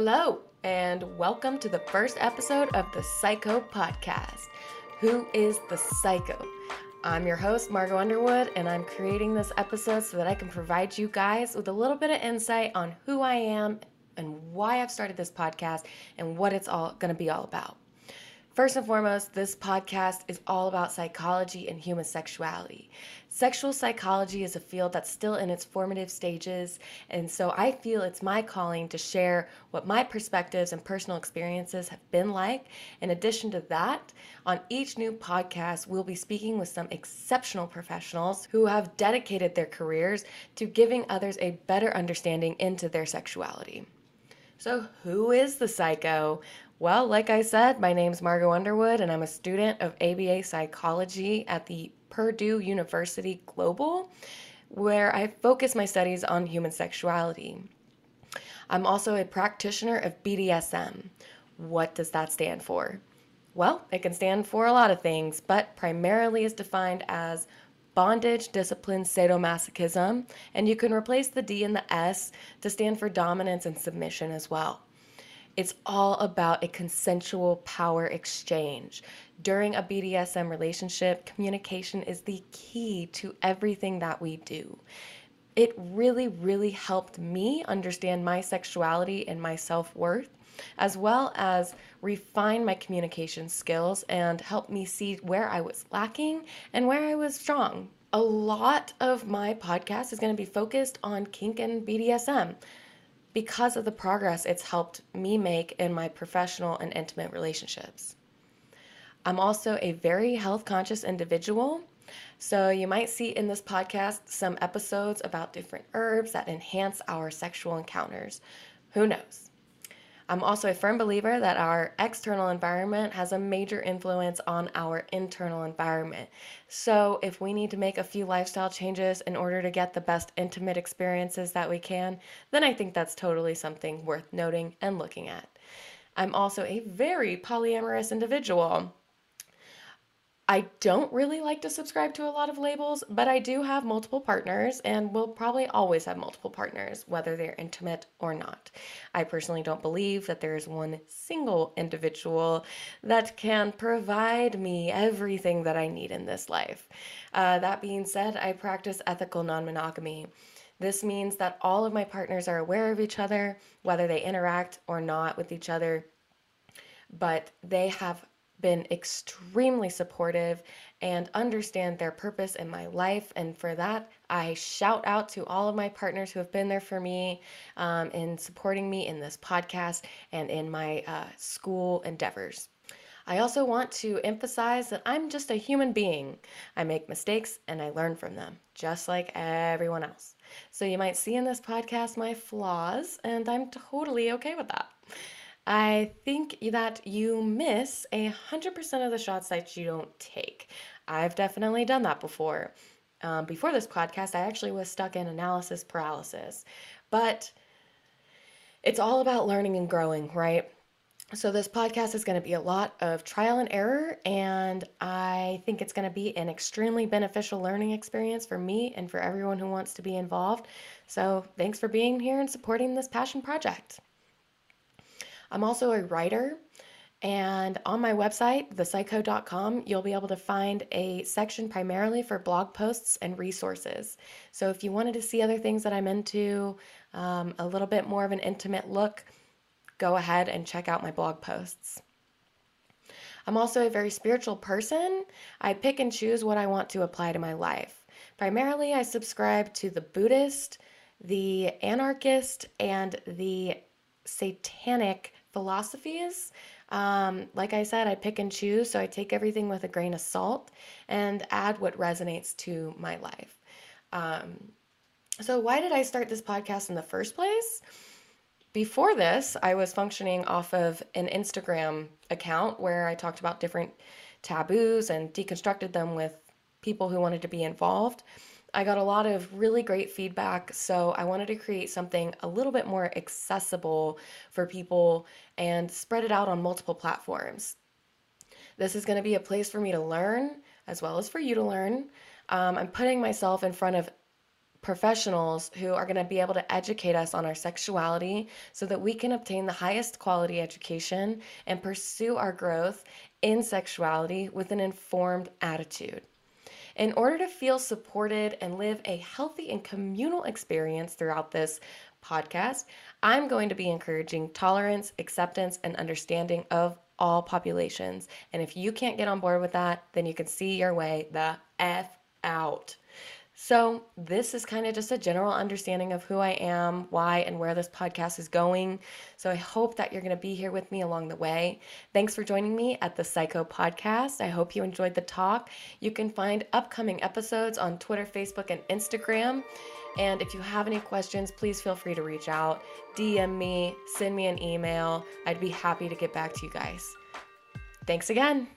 Hello, and welcome to the first episode of the PsycHoe Podcast. Who is the PsycHoe? I'm your host, Margot Underwood, and I'm creating this episode so that I can provide you guys with a little bit of insight on who I am and why I've started this podcast and what it's all going to be all about. First and foremost, this podcast is all about psychology and human sexuality. Sexual psychology is a field that's still in its formative stages, and so I feel it's my calling to share what my perspectives and personal experiences have been like. In addition to that, on each new podcast, we'll be speaking with some exceptional professionals who have dedicated their careers to giving others a better understanding into their sexuality. So, who is the PsycHoe? Well, like I said, my name's Margot Underwood, and I'm a student of ABA psychology at the Purdue University Global, where I focus my studies on human sexuality. I'm also a practitioner of BDSM. What does that stand for? Well, it can stand for a lot of things, but primarily is defined as bondage, discipline, sadomasochism, and you can replace the D and the S to stand for dominance and submission as well. It's all about a consensual power exchange. During a BDSM relationship, communication is the key to everything that we do. It really, really helped me understand my sexuality and my self worth, as well as refine my communication skills and help me see where I was lacking and where I was strong. A lot of my podcast is going to be focused on kink and BDSM because of the progress it's helped me make in my professional and intimate relationships. I'm also a very health conscious individual. So, you might see in this podcast some episodes about different herbs that enhance our sexual encounters. Who knows? I'm also a firm believer that our external environment has a major influence on our internal environment. So, if we need to make a few lifestyle changes in order to get the best intimate experiences that we can, then I think that's totally something worth noting and looking at. I'm also a very polyamorous individual. I don't really like to subscribe to a lot of labels, but I do have multiple partners and will probably always have multiple partners, whether they're intimate or not. I personally don't believe that there is one single individual that can provide me everything that I need in this life. Uh, that being said, I practice ethical non monogamy. This means that all of my partners are aware of each other, whether they interact or not with each other, but they have been extremely supportive and understand their purpose in my life. And for that, I shout out to all of my partners who have been there for me um, in supporting me in this podcast and in my uh, school endeavors. I also want to emphasize that I'm just a human being. I make mistakes and I learn from them, just like everyone else. So you might see in this podcast my flaws, and I'm totally okay with that. I think that you miss a 100% of the shots that you don't take. I've definitely done that before. Um, before this podcast, I actually was stuck in analysis paralysis. But it's all about learning and growing, right? So, this podcast is going to be a lot of trial and error, and I think it's going to be an extremely beneficial learning experience for me and for everyone who wants to be involved. So, thanks for being here and supporting this passion project. I'm also a writer. And on my website, thepsycho.com, you'll be able to find a section primarily for blog posts and resources. So if you wanted to see other things that I'm into, um, a little bit more of an intimate look, go ahead and check out my blog posts. I'm also a very spiritual person. I pick and choose what I want to apply to my life. Primarily, I subscribe to the Buddhist, the anarchist, and the satanic philosophies. Um, like I said, I pick and choose, so I take everything with a grain of salt and add what resonates to my life. Um, so, why did I start this podcast in the first place? Before this, I was functioning off of an Instagram account where I talked about different taboos and deconstructed them with people who wanted to be involved. I got a lot of really great feedback, so I wanted to create something a little bit more accessible for people and spread it out on multiple platforms. This is going to be a place for me to learn as well as for you to learn. Um, I'm putting myself in front of professionals who are going to be able to educate us on our sexuality so that we can obtain the highest quality education and pursue our growth in sexuality with an informed attitude. In order to feel supported and live a healthy and communal experience throughout this podcast, I'm going to be encouraging tolerance, acceptance, and understanding of all populations. And if you can't get on board with that, then you can see your way the F out. So, this is kind of just a general understanding of who I am, why, and where this podcast is going. So, I hope that you're going to be here with me along the way. Thanks for joining me at the PsycHoe Podcast. I hope you enjoyed the talk. You can find upcoming episodes on Twitter, Facebook, and Instagram. And if you have any questions, please feel free to reach out, DM me, send me an email. I'd be happy to get back to you guys. Thanks again.